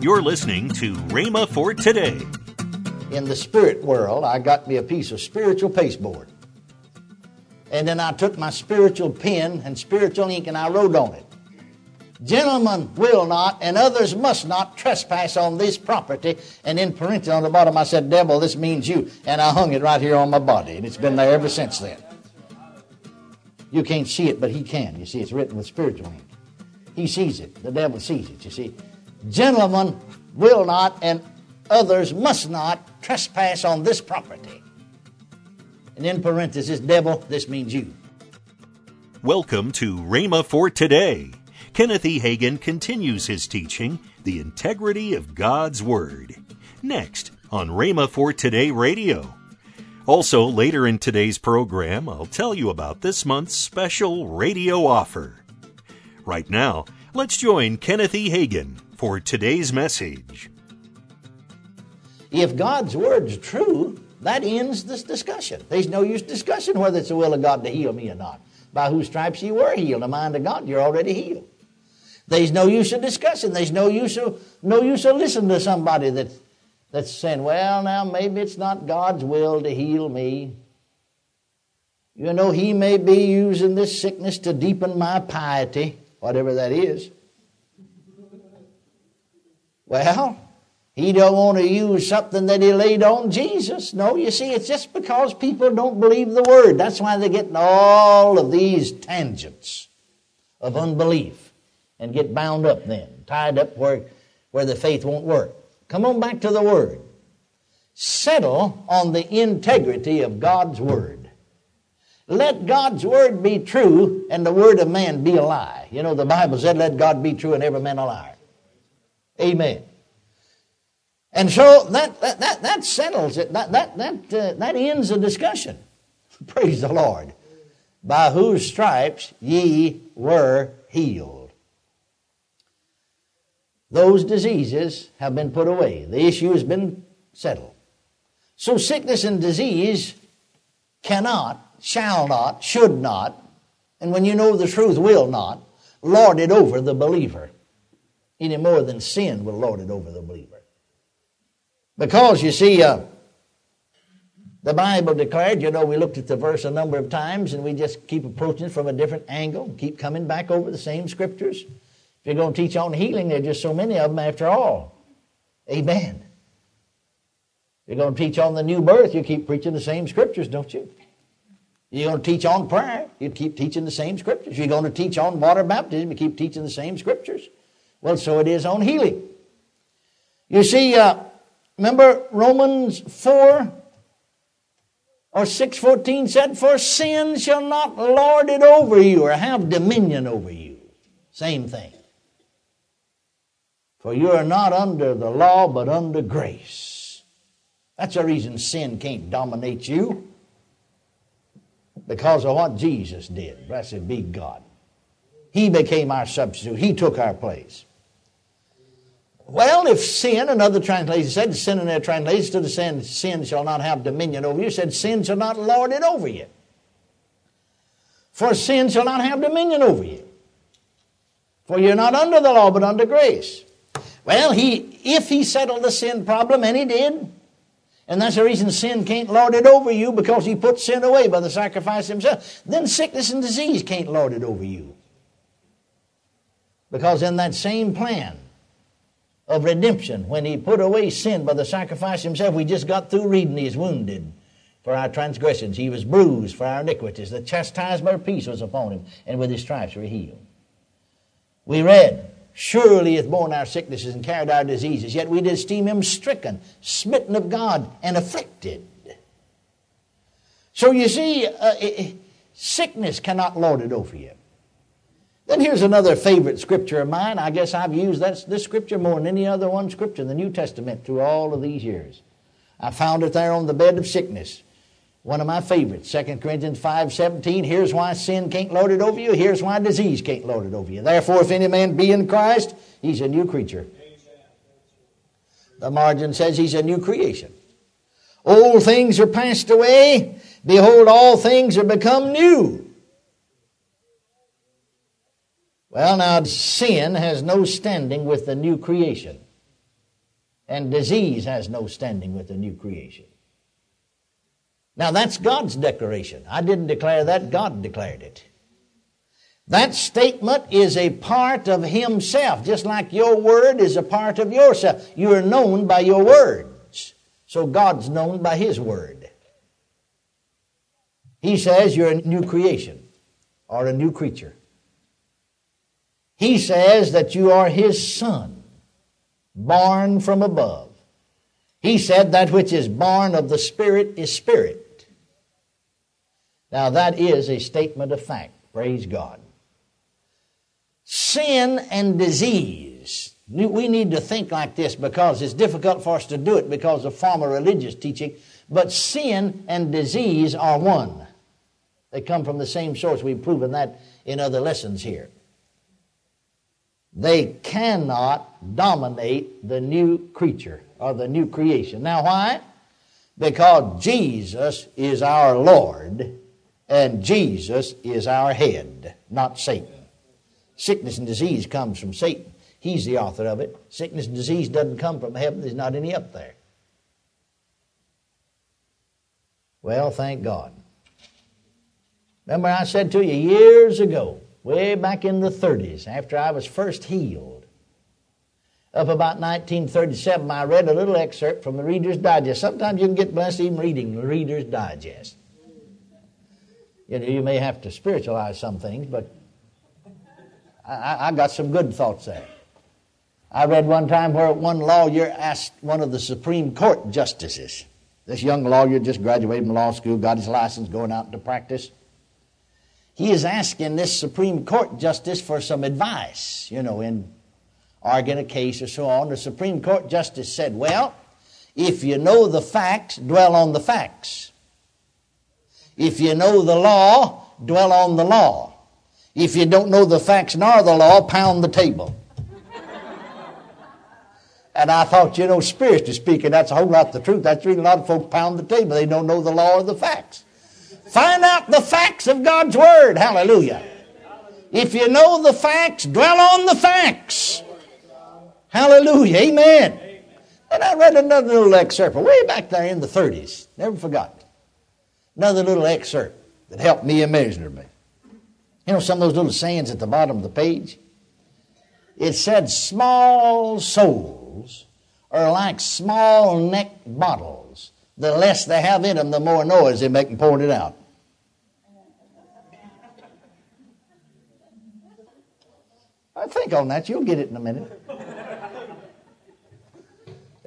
You're listening to Rhema for Today. In the spirit world, I got me a piece of spiritual pasteboard. And then I took my spiritual pen and spiritual ink and I wrote on it. Gentlemen will not and others must not trespass on this property. And in parentheses on the bottom I said, Devil, this means you. And I hung it right here on my body. And it's been there ever since then. You can't see it, but he can. You see, it's written with spiritual ink. He sees it. The devil sees it, you see. Gentlemen will not and others must not trespass on this property. And in parenthesis, devil, this means you. Welcome to Rhema for Today. Kenneth E. Hagin continues his teaching, The Integrity of God's Word. Next on Rhema for Today Radio. Also, later in today's program, I'll tell you about this month's special radio offer. Right now, let's join Kenneth E. Hagin for today's message. If God's word's true, that ends this discussion. There's no use discussing whether it's the will of God to heal me or not. By whose stripes you were healed, the mind of God, you're already healed. There's no use of discussing. There's no use of no use of listening to somebody that that's saying, well, now maybe it's not God's will to heal me. You know, He may be using this sickness to deepen my piety, whatever that is. Well, he don't want to use something that he laid on Jesus. No, you see, it's just because people don't believe the word. That's why they get all of these tangents of unbelief and get bound up then, tied up where, where the faith won't work. Come on back to the word. Settle on the integrity of God's word. Let God's word be true and the word of man be a lie. You know, the Bible said, let God be true and every man a liar. Amen. And so that, that, that, that settles it. That, that, that, uh, that ends the discussion. Praise the Lord. By whose stripes ye were healed. Those diseases have been put away. The issue has been settled. So sickness and disease cannot, shall not, should not, and when you know the truth, will not, lord it over the believer any more than sin will lord it over the believer. Because you see, uh, the Bible declared, you know, we looked at the verse a number of times and we just keep approaching it from a different angle, keep coming back over the same scriptures. If you're going to teach on healing, there are just so many of them after all. Amen. If you're going to teach on the new birth, you keep preaching the same scriptures, don't you? You're going to teach on prayer, you keep teaching the same scriptures. You're going to teach on water baptism, you keep teaching the same scriptures. Well, so it is on healing. You see, uh, remember Romans 4 or 6.14 said, For sin shall not lord it over you or have dominion over you. Same thing. For you are not under the law, but under grace. That's the reason sin can't dominate you. Because of what Jesus did. Blessed be God. He became our substitute. He took our place. Well, if sin, another translation said, sin in their translation to the sin, sin shall not have dominion over you, said sin shall not lord it over you. For sin shall not have dominion over you. For you're not under the law, but under grace. Well, he, if he settled the sin problem, and he did, and that's the reason sin can't lord it over you because he put sin away by the sacrifice himself, then sickness and disease can't lord it over you. Because in that same plan, of redemption when he put away sin by the sacrifice himself. We just got through reading he is wounded for our transgressions. He was bruised for our iniquities. The chastisement of peace was upon him, and with his stripes we're healed. We read, Surely he hath borne our sicknesses and carried our diseases, yet we did esteem him stricken, smitten of God, and afflicted. So you see, uh, sickness cannot lord it over you. Then here's another favorite scripture of mine. I guess I've used that, this scripture more than any other one scripture in the New Testament through all of these years. I found it there on the bed of sickness. One of my favorites, 2 Corinthians 5 17. Here's why sin can't lord it over you. Here's why disease can't lord it over you. Therefore, if any man be in Christ, he's a new creature. The margin says he's a new creation. Old things are passed away. Behold, all things are become new. Well, now, sin has no standing with the new creation. and disease has no standing with the new creation. Now that's God's declaration. I didn't declare that, God declared it. That statement is a part of Himself, just like your word is a part of yourself. You are known by your words. So God's known by His word. He says you're a new creation or a new creature. He says that you are His son, born from above. He said that which is born of the Spirit is spirit. Now that is a statement of fact. Praise God. Sin and disease. We need to think like this because it's difficult for us to do it because of former religious teaching. But sin and disease are one. They come from the same source. We've proven that in other lessons here. They cannot dominate the new creature or the new creation. Now, why? Because Jesus is our Lord and Jesus is our head, not Satan. Sickness and disease comes from Satan. He's the author of it. Sickness and disease doesn't come from heaven. There's not any up there. Well, thank God. Remember, I said to you years ago, way back in the 30s, after I was first healed, up about 1937, I read a little excerpt from the Reader's Digest. Sometimes you can get blessed even reading the Reader's Digest. You know, you may have to spiritualize some things, but I, I got some good thoughts there. I read one time where one lawyer asked one of the Supreme Court justices, this young lawyer just graduated from law school, got his license, going out into practice. He is asking this Supreme Court justice for some advice, you know, in arguing a case or so on. The Supreme Court justice said, Well, if you know the facts, dwell on the facts. If you know the law, dwell on the law. If you don't know the facts nor the law, pound the table. and I thought, you know, spiritually speaking, that's a whole lot the truth. That's really a lot of folks pound the table. They don't know the law or the facts. Find out the facts of God's Word. Hallelujah. If you know the facts, dwell on the facts. Hallelujah. Amen. And I read another little excerpt way back there in the 30s. Never forgot. Another little excerpt that helped me immeasurably. You know some of those little sayings at the bottom of the page? It said, Small souls are like small neck bottles. The less they have in them, the more noise they make in pouring it out. I think on that. You'll get it in a minute.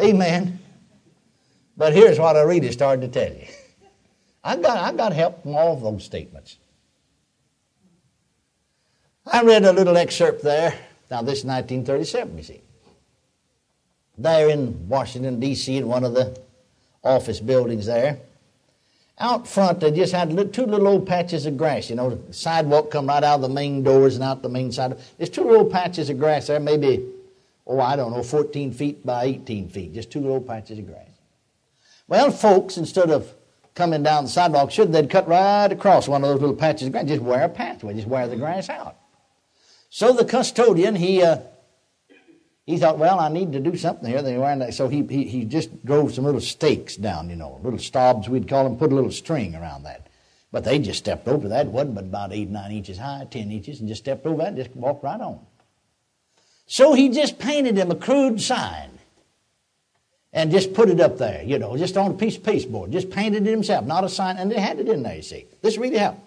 Amen. But here's what I really started to tell you. I got, I got help from all of those statements. I read a little excerpt there. Now, this is 1937, you see. There in Washington, D.C., in one of the office buildings there. Out front, they just had two little old patches of grass. You know, the sidewalk come right out of the main doors and out the main side. There's two little patches of grass there, maybe, oh, I don't know, 14 feet by 18 feet. Just two little patches of grass. Well, folks, instead of coming down the sidewalk, should they'd cut right across one of those little patches of grass, just wear a pathway, just wear the grass out. So the custodian, he, uh, he thought, well, I need to do something here. So he, he, he just drove some little stakes down, you know, little stobs, we'd call them, put a little string around that. But they just stepped over that. It wasn't but about eight, nine inches high, ten inches, and just stepped over that and just walked right on. So he just painted him a crude sign and just put it up there, you know, just on a piece of pasteboard. Just painted it himself, not a sign, and they had it in there, you see. This really happened.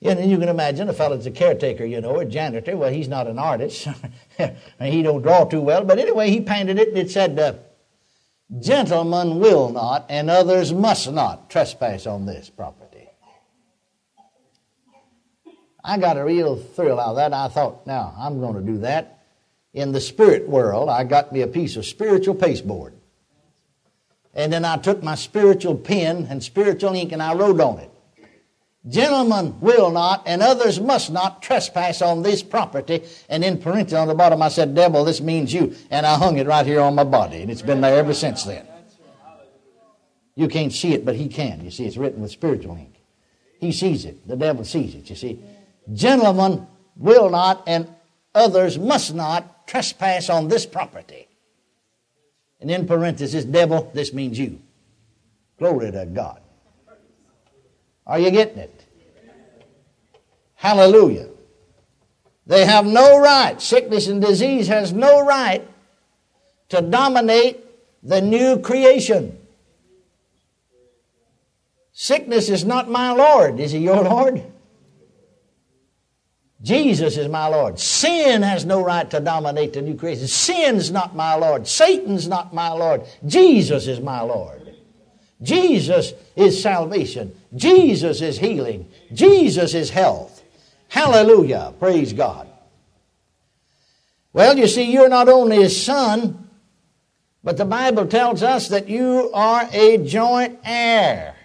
And you can imagine a fellow's a caretaker, you know, a janitor. Well, he's not an artist. he don't draw too well. But anyway, he painted it and it said, uh, gentlemen will not and others must not trespass on this property. I got a real thrill out of that. I thought, now, I'm going to do that. In the spirit world, I got me a piece of spiritual pasteboard. And then I took my spiritual pen and spiritual ink and I wrote on it. Gentlemen will not, and others must not trespass on this property. And in parentheses on the bottom, I said, Devil, this means you. And I hung it right here on my body. And it's been there ever since then. You can't see it, but he can. You see, it's written with spiritual ink. He sees it. The devil sees it, you see. Gentlemen will not, and others must not trespass on this property. And in parenthesis, devil, this means you. Glory to God. Are you getting it? Hallelujah. They have no right, sickness and disease has no right to dominate the new creation. Sickness is not my Lord. Is he your Lord? Jesus is my Lord. Sin has no right to dominate the new creation. Sin's not my Lord. Satan's not my Lord. Jesus is my Lord. Jesus is salvation. Jesus is healing. Jesus is health. Hallelujah. Praise God. Well, you see, you're not only his son, but the Bible tells us that you are a joint heir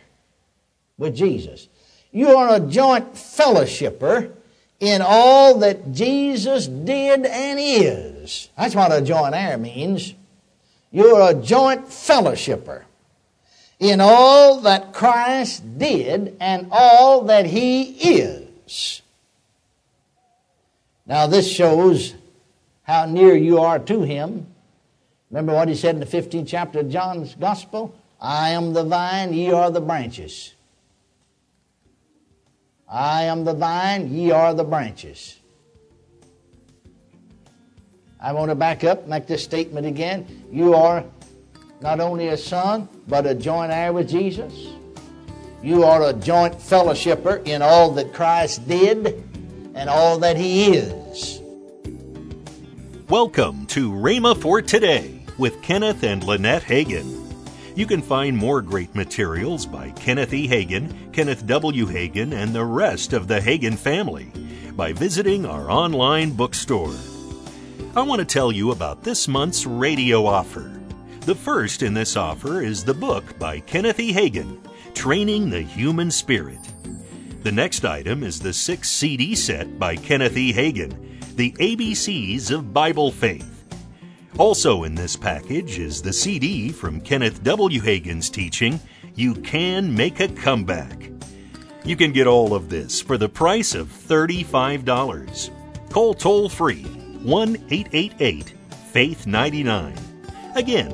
with Jesus. You are a joint fellowshipper in all that Jesus did and is. That's what a joint heir means. You're a joint fellowshipper in all that Christ did and all that He is. Now, this shows how near you are to Him. Remember what He said in the 15th chapter of John's Gospel? I am the vine, ye are the branches. I am the vine, ye are the branches. I want to back up, make this statement again. You are not only a son, but a joint heir with Jesus. You are a joint fellowshipper in all that Christ did and all that He is. Welcome to Rhema for Today with Kenneth and Lynette Hagin. You can find more great materials by Kenneth E. Hagin, Kenneth W. Hagin, and the rest of the Hagin family by visiting our online bookstore. I want to tell you about this month's radio offer. The first in this offer is the book by Kenneth E. Hagin, Training the Human Spirit. The next item is the six CD set by Kenneth E. Hagin, The ABCs of Bible Faith. Also in this package is the CD from Kenneth W. Hagin's teaching, You Can Make a Comeback. You can get all of this for the price of $35. Call toll free 1 888 Faith 99. Again,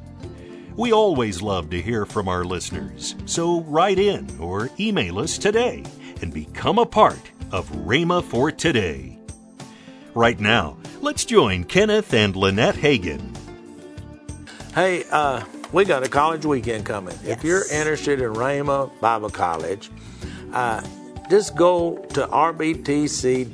We always love to hear from our listeners, so write in or email us today and become a part of Rhema for Today. Right now, let's join Kenneth and Lynette Hagin. Hey, uh, we got a college weekend coming. Yes. If you're interested in Rhema Bible College, uh, just go to rbtc.org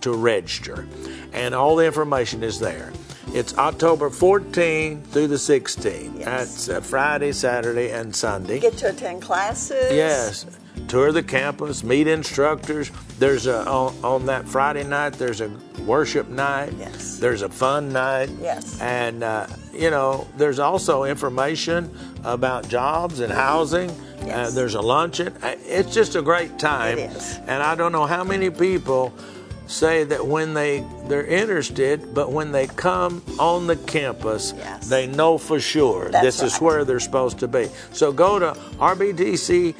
to register, and all the information is there. It's October 14 through the 16th. Yes. That's uh, Friday, Saturday, and Sunday. Get to attend classes. Yes, tour the campus, meet instructors. There's a on, on that Friday night. There's a worship night. Yes. There's a fun night. Yes. And uh, you know, there's also information about jobs and housing. Uh, Yes. there's a luncheon. Uh, It's just a great time. It is. And I don't know how many people say that when they they're interested, but when they come on the campus, Yes. they know for sure That's this is where they're supposed to be. So go to rbtc.org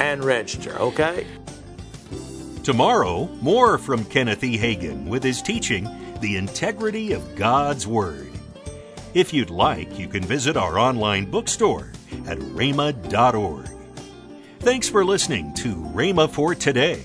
and register, okay? Tomorrow, more from Kenneth E. Hagin with his teaching, The Integrity of God's Word. If you'd like, you can visit our online bookstore at rhema.org. Thanks for listening to Rhema for Today